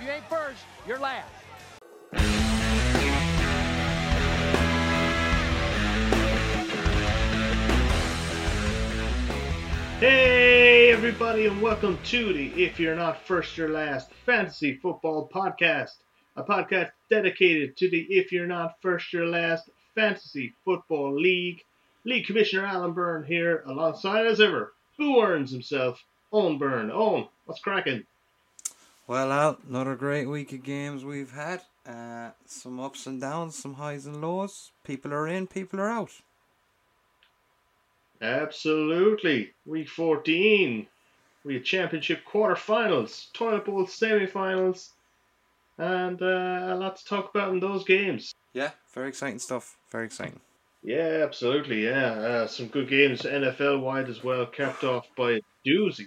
If you ain't first, you're last. Hey, everybody, and welcome to the If You're Not First, You're Last Fantasy Football Podcast, a podcast dedicated to the If You're Not First, You're Last Fantasy Football League. League Commissioner Alan Byrne here, alongside as ever, Boo earns himself, Owen Byrne. Owen, what's cracking? Well, Al, another great week of games we've had. Uh, some ups and downs, some highs and lows. People are in, people are out. Absolutely. Week 14. We had championship quarterfinals, toilet bowl semi-finals, and uh, a lot to talk about in those games. Yeah, very exciting stuff. Very exciting. Yeah, absolutely. Yeah, uh, some good games NFL wide as well, capped off by a doozy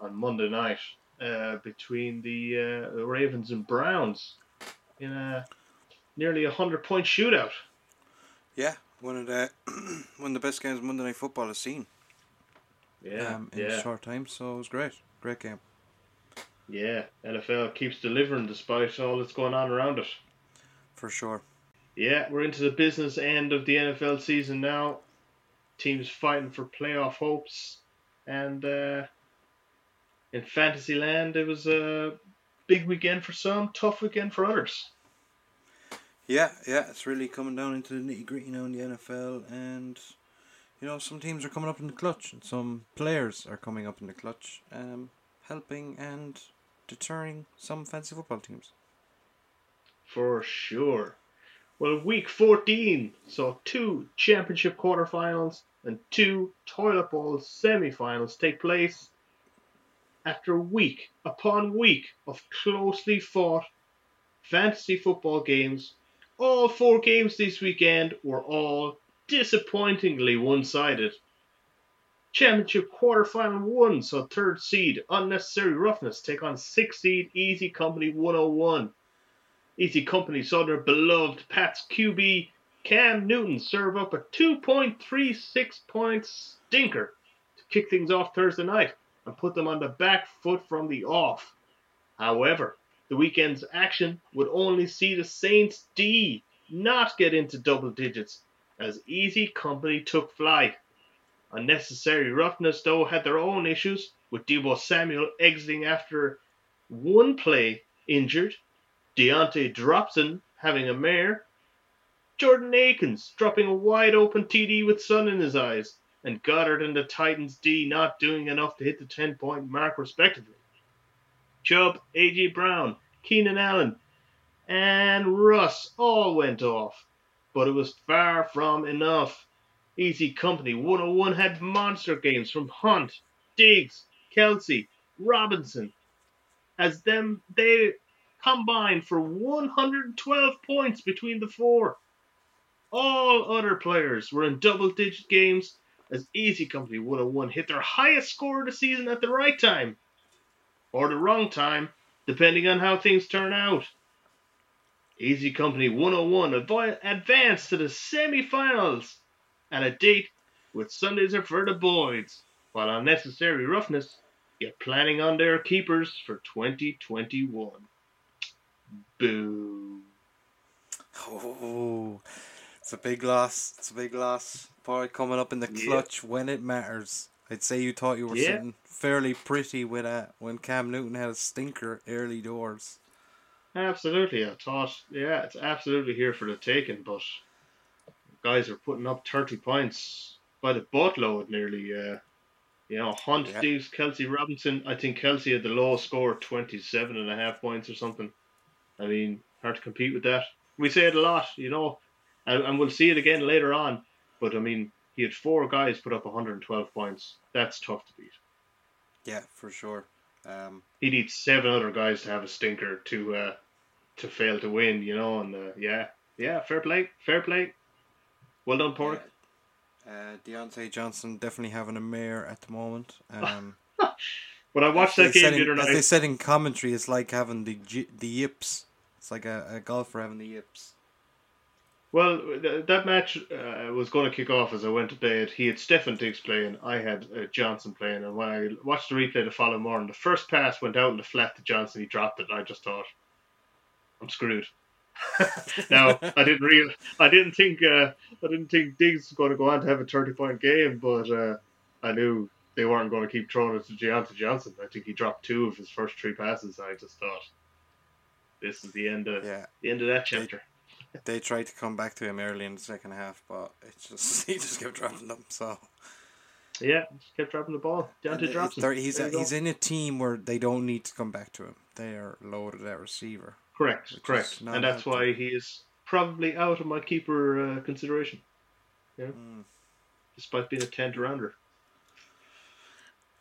on Monday night uh, between the, uh, the Ravens and Browns in a nearly a hundred point shootout. Yeah, one of the one of the best games Monday Night Football has seen. Yeah, um, in yeah, a short time, so it was great. Great game. yeah. NFL keeps delivering despite all that's going on around it. For sure. Yeah, we're into the business end of the NFL season now. Teams fighting for playoff hopes, and uh, in Fantasyland, it was a big weekend for some, tough weekend for others. Yeah, yeah, it's really coming down into the nitty gritty now in the NFL, and you know some teams are coming up in the clutch, and some players are coming up in the clutch, um, helping and deterring some fancy football teams. For sure. Well, week 14 saw two championship quarterfinals and two toilet bowl semifinals take place after week upon week of closely fought fantasy football games. All four games this weekend were all disappointingly one sided. Championship quarterfinal one saw third seed Unnecessary Roughness take on sixth seed Easy Company 101. Easy Company saw their beloved Pats QB Cam Newton serve up a 2.36 point stinker to kick things off Thursday night and put them on the back foot from the off. However, the weekend's action would only see the Saints D not get into double digits as Easy Company took flight. Unnecessary Roughness, though, had their own issues, with Deebo Samuel exiting after one play injured Deontay Dropson having a mare, Jordan Akins dropping a wide open TD with sun in his eyes, and Goddard and the Titans D not doing enough to hit the 10 point mark respectively. Chubb, A.J. Brown, Keenan Allen, and Russ all went off, but it was far from enough. Easy Company 101 had monster games from Hunt, Diggs, Kelce, Robinson, as them they combined for 112 points between the four. All other players were in double digit games as Easy Company 101 hit their highest score of the season at the right time. Or the wrong time, depending on how things turn out. Easy Company 101 avo- advanced to the semi-finals and a date with Sundays are for boys, while Unnecessary Roughness get planning on their keepers for 2021. Boo. Oh, it's a big loss. It's a big loss. Boy, coming up in the Yeah. clutch when it matters. I'd say you thought you were Yeah. sitting fairly pretty with a when Cam Newton had a stinker early doors. Absolutely, I thought, yeah, it's absolutely here for the taking, but guys are putting up 30 points by the boatload nearly. Uh, you know, Hunt, Yeah. Diggs, Kelce Robinson. I think Kelce had the lowest score, 27 and a half points or something. I mean, hard to compete with that. We say it a lot, you know, and, and we'll see it again later on, but I mean, he had four guys put up 112 points. That's tough to beat. Yeah, for sure. Um, he needs seven other guys to have a stinker to uh, to fail to win, you know. And uh, yeah, yeah, fair play, fair play. Well done, Pork. uh, Diontae Johnson definitely having a mare at the moment. Um, When I watched that game the other As they said in commentary, it's like having the the yips. It's like a, a golfer having the yips. Well, th- that match uh, was going to kick off as I went to bed. He had Stefon Diggs playing, I had uh, Johnson playing, and when I watched the replay the following morning, the first pass went out in the flat to Johnson. He dropped it. And I just thought, I'm screwed. now I didn't real, I didn't think, uh, I didn't think Diggs was going to go on to have a 30 point game, but uh, I knew they weren't going to keep throwing it to Diontae Johnson. I think he dropped two of his first three passes. I just thought, this is the end of Yeah. the end of that chapter. They tried to come back to him early in the second half, but it just he just kept dropping them. So Yeah, just kept dropping the ball. Down to And drops. they're- he's a, he's in a team where they don't need to come back to him. They are loaded at receiver. correct, correct, and that's why he is probably out of my keeper uh, consideration, Mm. despite being a tenth rounder.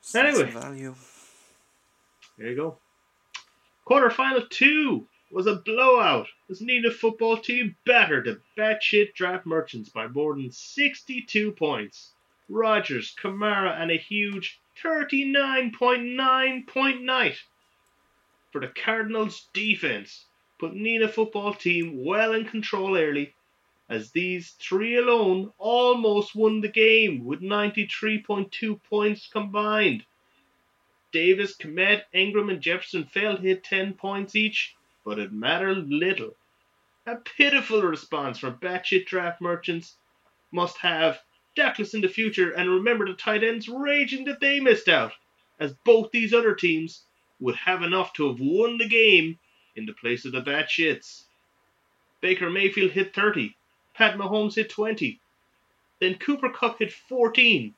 Still Anyway. value. There you go. Quarter Quarterfinal two was a blowout as Nina football team battered the batshit draft merchants by more than 62 points. Rogers, Kamara, and a huge 39.9 point night for the Cardinals defense put Nina football team well in control early as these three alone almost won the game with 93.2 points combined. Davis, Komet, Ingram, and Jefferson failed to hit 10 points each, but it mattered little. A pitiful response from batshit draft merchants must have Dackless in the future and remember the tight ends raging that they missed out, as both these other teams would have enough to have won the game in the place of the batshits. Baker Mayfield hit 30, Pat Mahomes hit 20, then Cooper Kupp hit 14.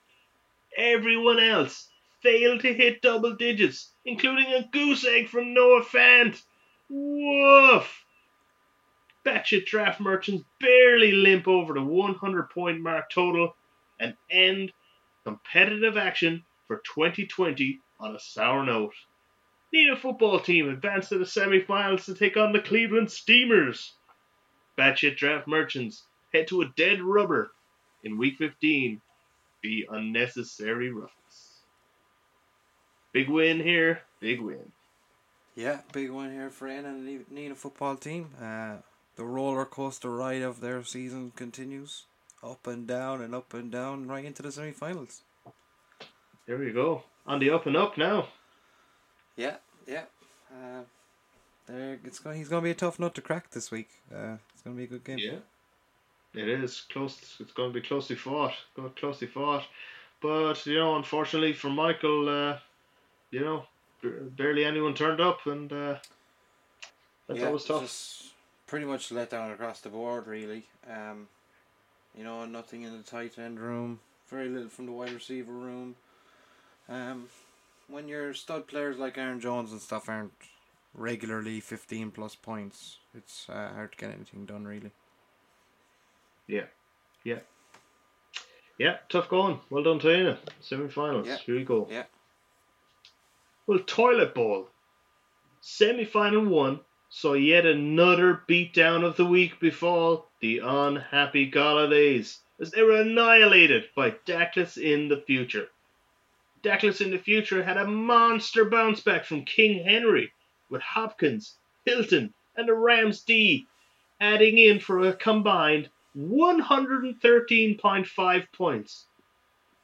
Everyone else failed to hit double digits, including a goose egg from Noah Fant. Woof! Batshit draft merchants barely limp over the 100 point mark total and end competitive action for 2020 on a sour note. Nina football team advanced to the semi-finals to take on the Cleveland Steamers. Batshit draft merchants head to a dead rubber in week 15. Be unnecessary roughness. Big win here, big win. Yeah, big one here for Anna and the Nina football team. Uh, the roller coaster ride of their season continues, up and down and up and down, right into the semi-finals. There we go. On the up and up now. Yeah, yeah. Uh, there, it's going. He's going to be a tough nut to crack this week. Uh, it's going to be a good game. Yeah. It is close. It's going to be closely fought. Closely fought. But you know, unfortunately for Michael, uh, you know, barely anyone turned up, and uh, that's Yeah, always tough. Pretty much let down across the board, really. Um, you know, nothing in the tight end room. Very little from the wide receiver room. Um, when your stud players like Aaron Jones and stuff aren't regularly fifteen plus points, it's uh, hard to get anything done, really. Yeah, yeah. Yeah, tough going. Well done, Tina. Semi-finals. Yeah. Here you go. Yeah. Well, toilet bowl. Semi-final one saw yet another beatdown of the week befall the unhappy Galladay as they were annihilated by Dackless in the future. Dackless in the future had a monster bounce back from King Henry with Hopkins, Hilton, and the Rams D adding in for a combined 113.5 points.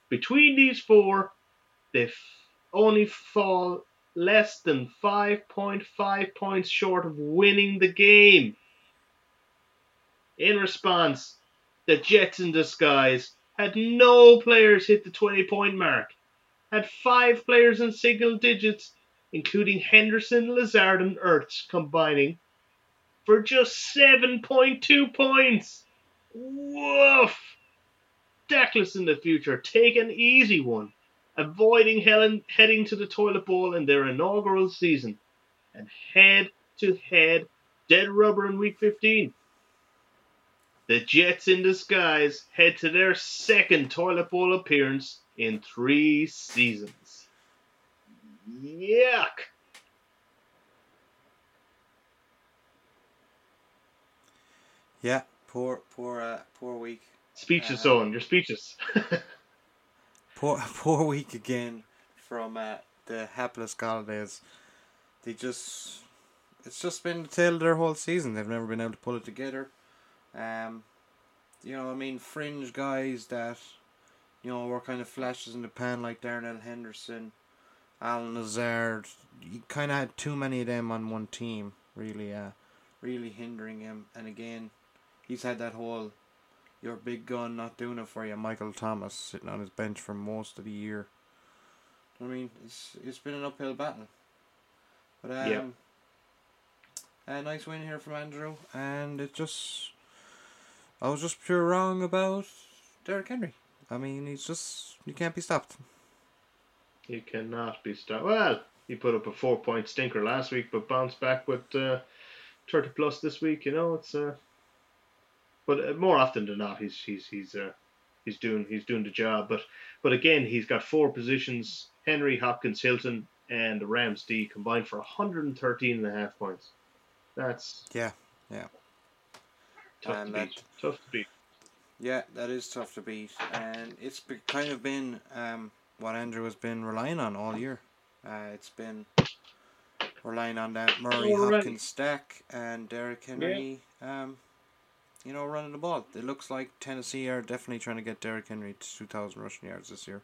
Between these four, they only fall less than 5.5 points short of winning the game. In response, the Jets in disguise had no players hit the 20 point mark, had five players in single digits, including Henderson, Lazard, and Ertz combining, for just 7.2 points. Woof! Deckless in the future, take an easy one, avoiding Helen heading to the toilet bowl in their inaugural season, and head to head dead rubber in week 15. The Jets in disguise head to their second toilet bowl appearance in three seasons. Yuck! Yeah, poor, poor, uh, poor week. Speechless, Uh-huh. Owen. You're speechless. Poor, poor week again from uh, the hapless Galladays. They just, it's just been the tale of their whole season. They've never been able to pull it together. Um, you know, I mean, fringe guys that, you know, were kind of flashes in the pan like Darrell Henderson, Allen Lazard. You kind of had too many of them on one team, really, uh, really hindering him. And again, he's had that whole, your big gun not doing it for you, Michael Thomas sitting on his bench for most of the year. I mean, it's it's been an uphill battle. But um, Yeah. a nice win here from Andrew, and it just I was just pure wrong about Derrick Henry. I mean, he's just you can't be stopped. He cannot be stopped. Well, he put up a four point stinker last week, but bounced back with uh, 30 plus this week. You know, it's uh, but uh, more often than not, he's he's he's uh, he's doing he's doing the job. But but again, he's got four positions: Henry, Hopkins, Hilton, and the Rams D combined for 113 and a half points. That's Yeah, yeah. tough And to that- beat. Tough to beat. Yeah, that is tough to beat, and it's be, kind of been um, what Andrew has been relying on all year. Uh, it's been relying on that Murray Hopkins stack and Derrick Henry. Um, you know, running the ball. It looks like Tennessee are definitely trying to get Derrick Henry to 2,000 rushing yards this year.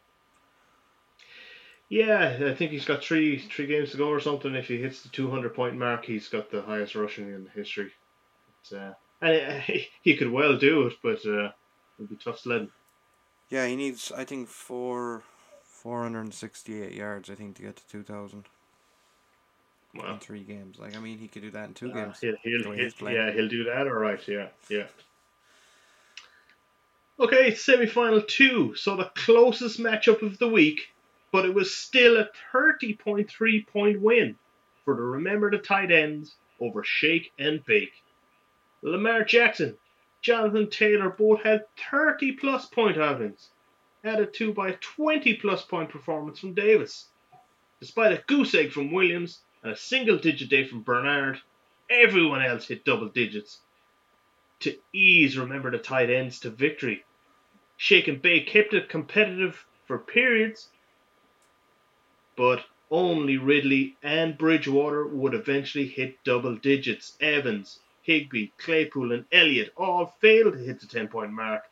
Yeah, I think he's got three three games to go or something. If he hits the 200 point mark, he's got the highest rushing in history. Uh, and uh, it, he could well do it, but uh, it'd be tough sledding. Yeah, he needs I think four, 468 yards I think to get to 2,000 wow. in three games. Like I mean, he could do that in two uh, games. He'll, he'll, he'll yeah, he'll do that. All right. Yeah. Yeah. Okay, semi-final two. So the closest matchup of the week, but it was still a 30.3 point win for the Remember the Tight Ends over Shake and Bake. Lamar Jackson, Jonathan Taylor both had 30 plus point outings, added to by 20 plus point performance from Davis. Despite a goose egg from Williams, a single digit day from Bernard, everyone else hit double digits to ease Remember the Tight Ends to victory. Shake and Bake kept it competitive for periods, but only Ridley and Bridgewater would eventually hit double digits. Evans, Higbee, Claypool, and Elliott all failed to hit the 10 point mark.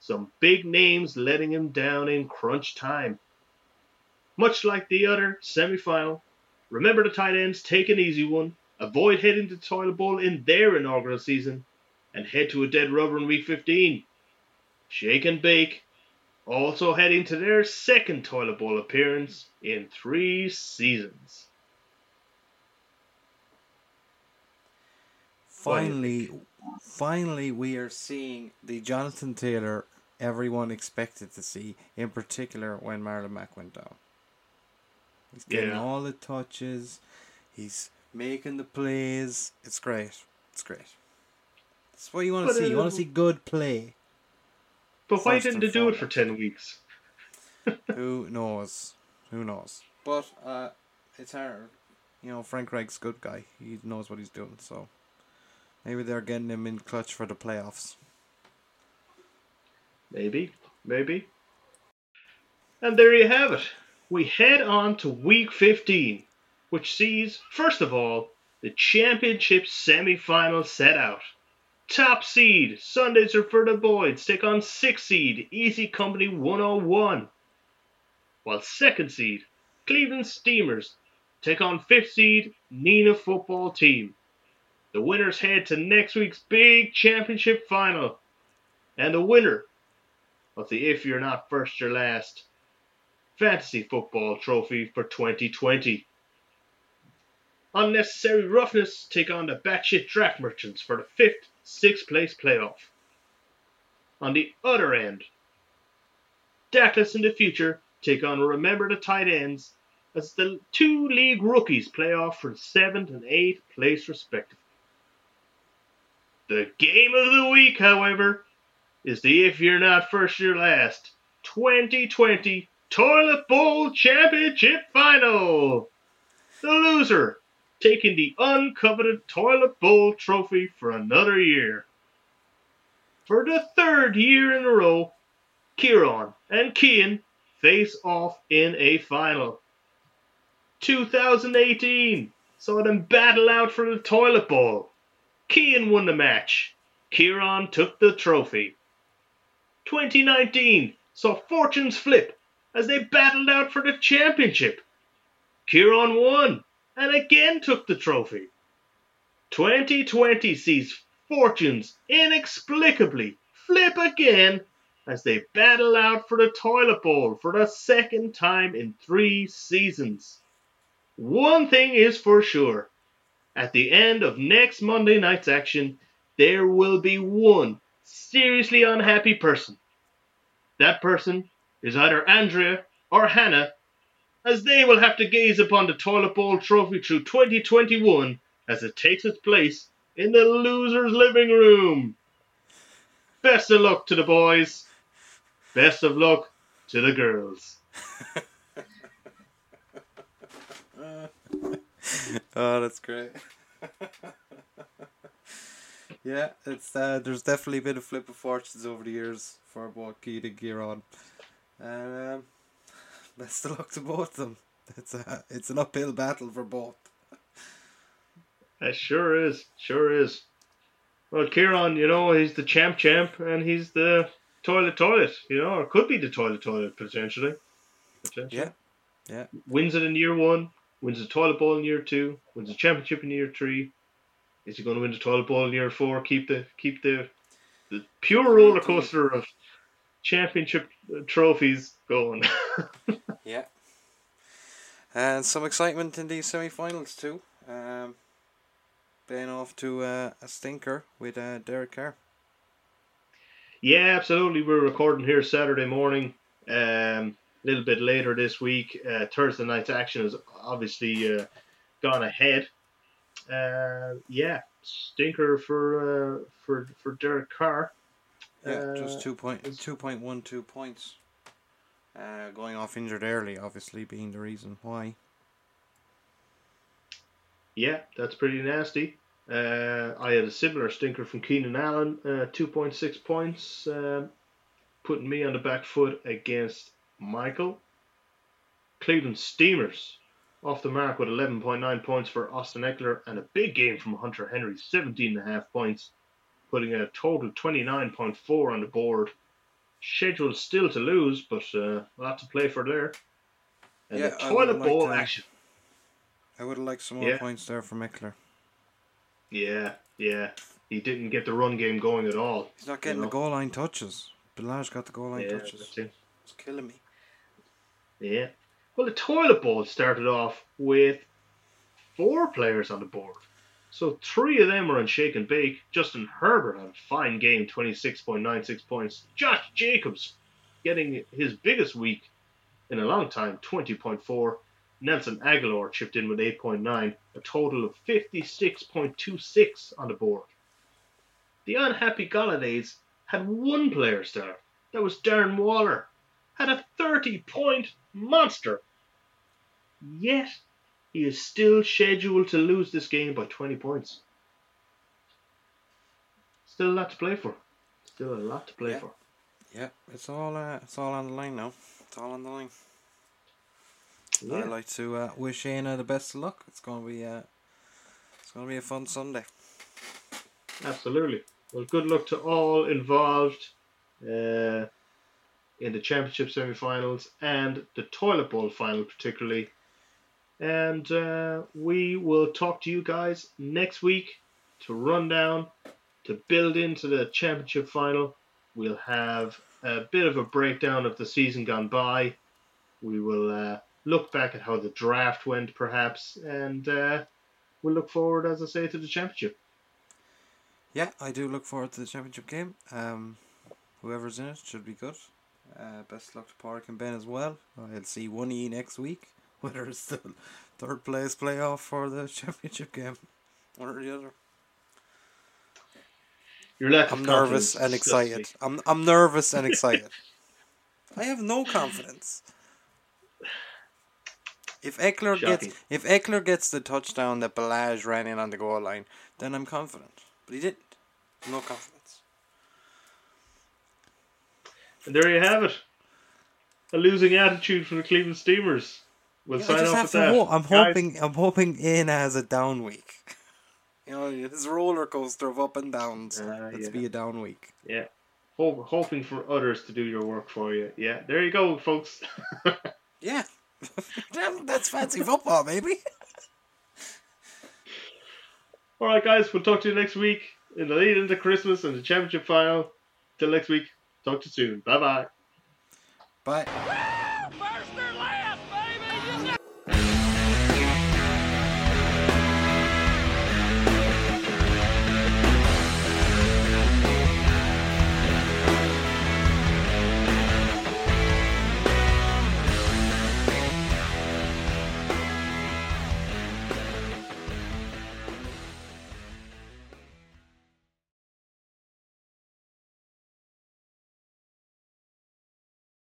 Some big names letting him down in crunch time. Much like the other semi final, remember the tight ends take an easy one, avoid heading to the toilet bowl in their inaugural season, and head to a dead rubber in week 15. Shake and Bake also heading to their second toilet bowl appearance in three seasons. Finally, finally, we are seeing the Jonathan Taylor everyone expected to see, in particular when Marlon Mack went down. He's getting Yeah. all the touches, he's making the plays. It's great. It's great. That's what you want to see. You want to see good play. But why didn't they do it for 10 weeks? Who knows? Who knows? But uh, it's hard. You know, Frank Reich's a good guy. He knows what he's doing. So maybe they're getting him in clutch for the playoffs. Maybe, maybe. And there you have it. We head on to week 15, which sees, first of all, the championship semi final set out. Top seed, Sundays the Boys, take on six seed, Easy Company 101. While second seed, Cleveland Steamers, take on fifth seed, Nina Football Team. The winners head to next week's big championship final. And the winner of the If You're Not First You're Last Fantasy Football Trophy for 2020. Unnecessary Roughness take on the Batshit Draft Merchants for the fifth, sixth place playoff. On the other end, Dackless in the Future take on Remember the Tight Ends as the two league rookies play off for seventh and eighth place respectively. The game of the week, however, is the If You're Not First You're Last 2020 Toilet Bowl Championship Final. The loser taking the uncoveted Toilet Bowl trophy for another year. For the third year in a row, Kieran and Kian face off in a final. 2018 saw them battle out for the Toilet Bowl. Kian won the match. Kieran took the trophy. 2019 saw fortunes flip as they battled out for the championship. Kieran won and again took the trophy. 2020 sees fortunes inexplicably flip again as they battle out for the toilet bowl for the second time in three seasons. One thing is for sure at the end of next Monday night's action, there will be one seriously unhappy person. That person is either Andrea or Hannah, as they will have to gaze upon the toilet bowl trophy through 2021 as it takes its place in the loser's living room. Best of luck to the boys. Best of luck to the girls. oh, that's great. yeah, it's uh, there's definitely been a flip of fortunes over the years for both Keith and Kieran. And um, best of luck to both of them. It's a it's an uphill battle for both. It sure is, sure is. Well, Kieran, you know, he's the champ champ and he's the toilet toilet, you know, or could be the toilet toilet potentially. potentially. Yeah. Yeah. Wins it in year one, wins the toilet bowl in year two, wins the championship in year three. Is he going to win the toilet bowl in year four? Keep the keep the the pure roller coaster of championship trophies going. yeah. And some excitement in these semi-finals too. Um, off to uh, a stinker with uh, Derek Carr. Yeah, absolutely. We're recording here Saturday morning. Um, a little bit later this week. Uh, Thursday night's action has obviously uh, gone ahead. Uh, yeah, stinker for uh, for for Derek Carr. Yeah, just uh, two point two point one two points. Uh, going off injured early, obviously being the reason why. Yeah, that's pretty nasty. Uh, I had a similar stinker from Keenan Allen, uh, 2.6 points, uh, putting me on the back foot against Michael. Cleveland Steamers off the mark with 11.9 points for Austin Ekeler and a big game from Hunter Henry, 17.5 points, putting a total 29.4 on the board. Scheduled still to lose, but uh, a lot to play for there. And yeah, the toilet bowl action. I would have liked some more yeah. points there from Ekeler. Yeah, yeah. He didn't get the run game going at all. He's not getting you know? the goal line touches. Ballage got the goal line yeah, touches. It's killing me. Yeah. Well, the toilet bowl started off with four players on the board. So three of them were on shake and bake. Justin Herbert had a fine game, 26.96 points. Josh Jacobs getting his biggest week in a long time, 20.4. Nelson Agholor chipped in with 8.9, a total of 56.26 on the board. The unhappy Galladay had one player start. That was Darren Waller. Had a 30 point monster. Yet, he is still scheduled to lose this game by 20 points. Still a lot to play for. Still a lot to play yeah. for. Yeah, it's all uh, it's all on the line now. It's all on the line. Yeah. I'd like to uh, wish Shayna the best of luck. It's gonna be uh, it's gonna be a fun Sunday. Absolutely. Well, good luck to all involved uh, in the championship semi-finals and the toilet bowl final, particularly. And uh, we will talk to you guys next week to run down to build into the championship final. We'll have a bit of a breakdown of the season gone by. We will uh, look back at how the draft went, perhaps, and uh, we'll look forward, as I say, to the championship. Yeah, I do look forward to the championship game. Um, whoever's in it should be good. Uh, best luck to Park and Ben as well. I'll see one E next week, whether it's the third place playoff for the championship game, one or the other. You're I'm nervous and excited. I'm I'm nervous and excited. I have no confidence. If Ekeler Shocking. gets if Ekeler gets the touchdown that Ballage ran in on the goal line, then I'm confident. But he didn't. No confidence. And there you have it. A losing attitude from the Cleveland Steamers. We'll yeah, sign off with that. Ho- I'm Guys. hoping I'm hoping Ian has a down week. You know, his roller coaster of up and downs. Uh, Let's yeah. be a down week. Yeah. hope, hoping for others to do your work for you. Yeah, there you go, folks. Yeah. That's fancy football, baby. All right, guys, we'll talk to you next week in the lead into Christmas and the championship final. Till next week, talk to you soon. Bye bye. Bye.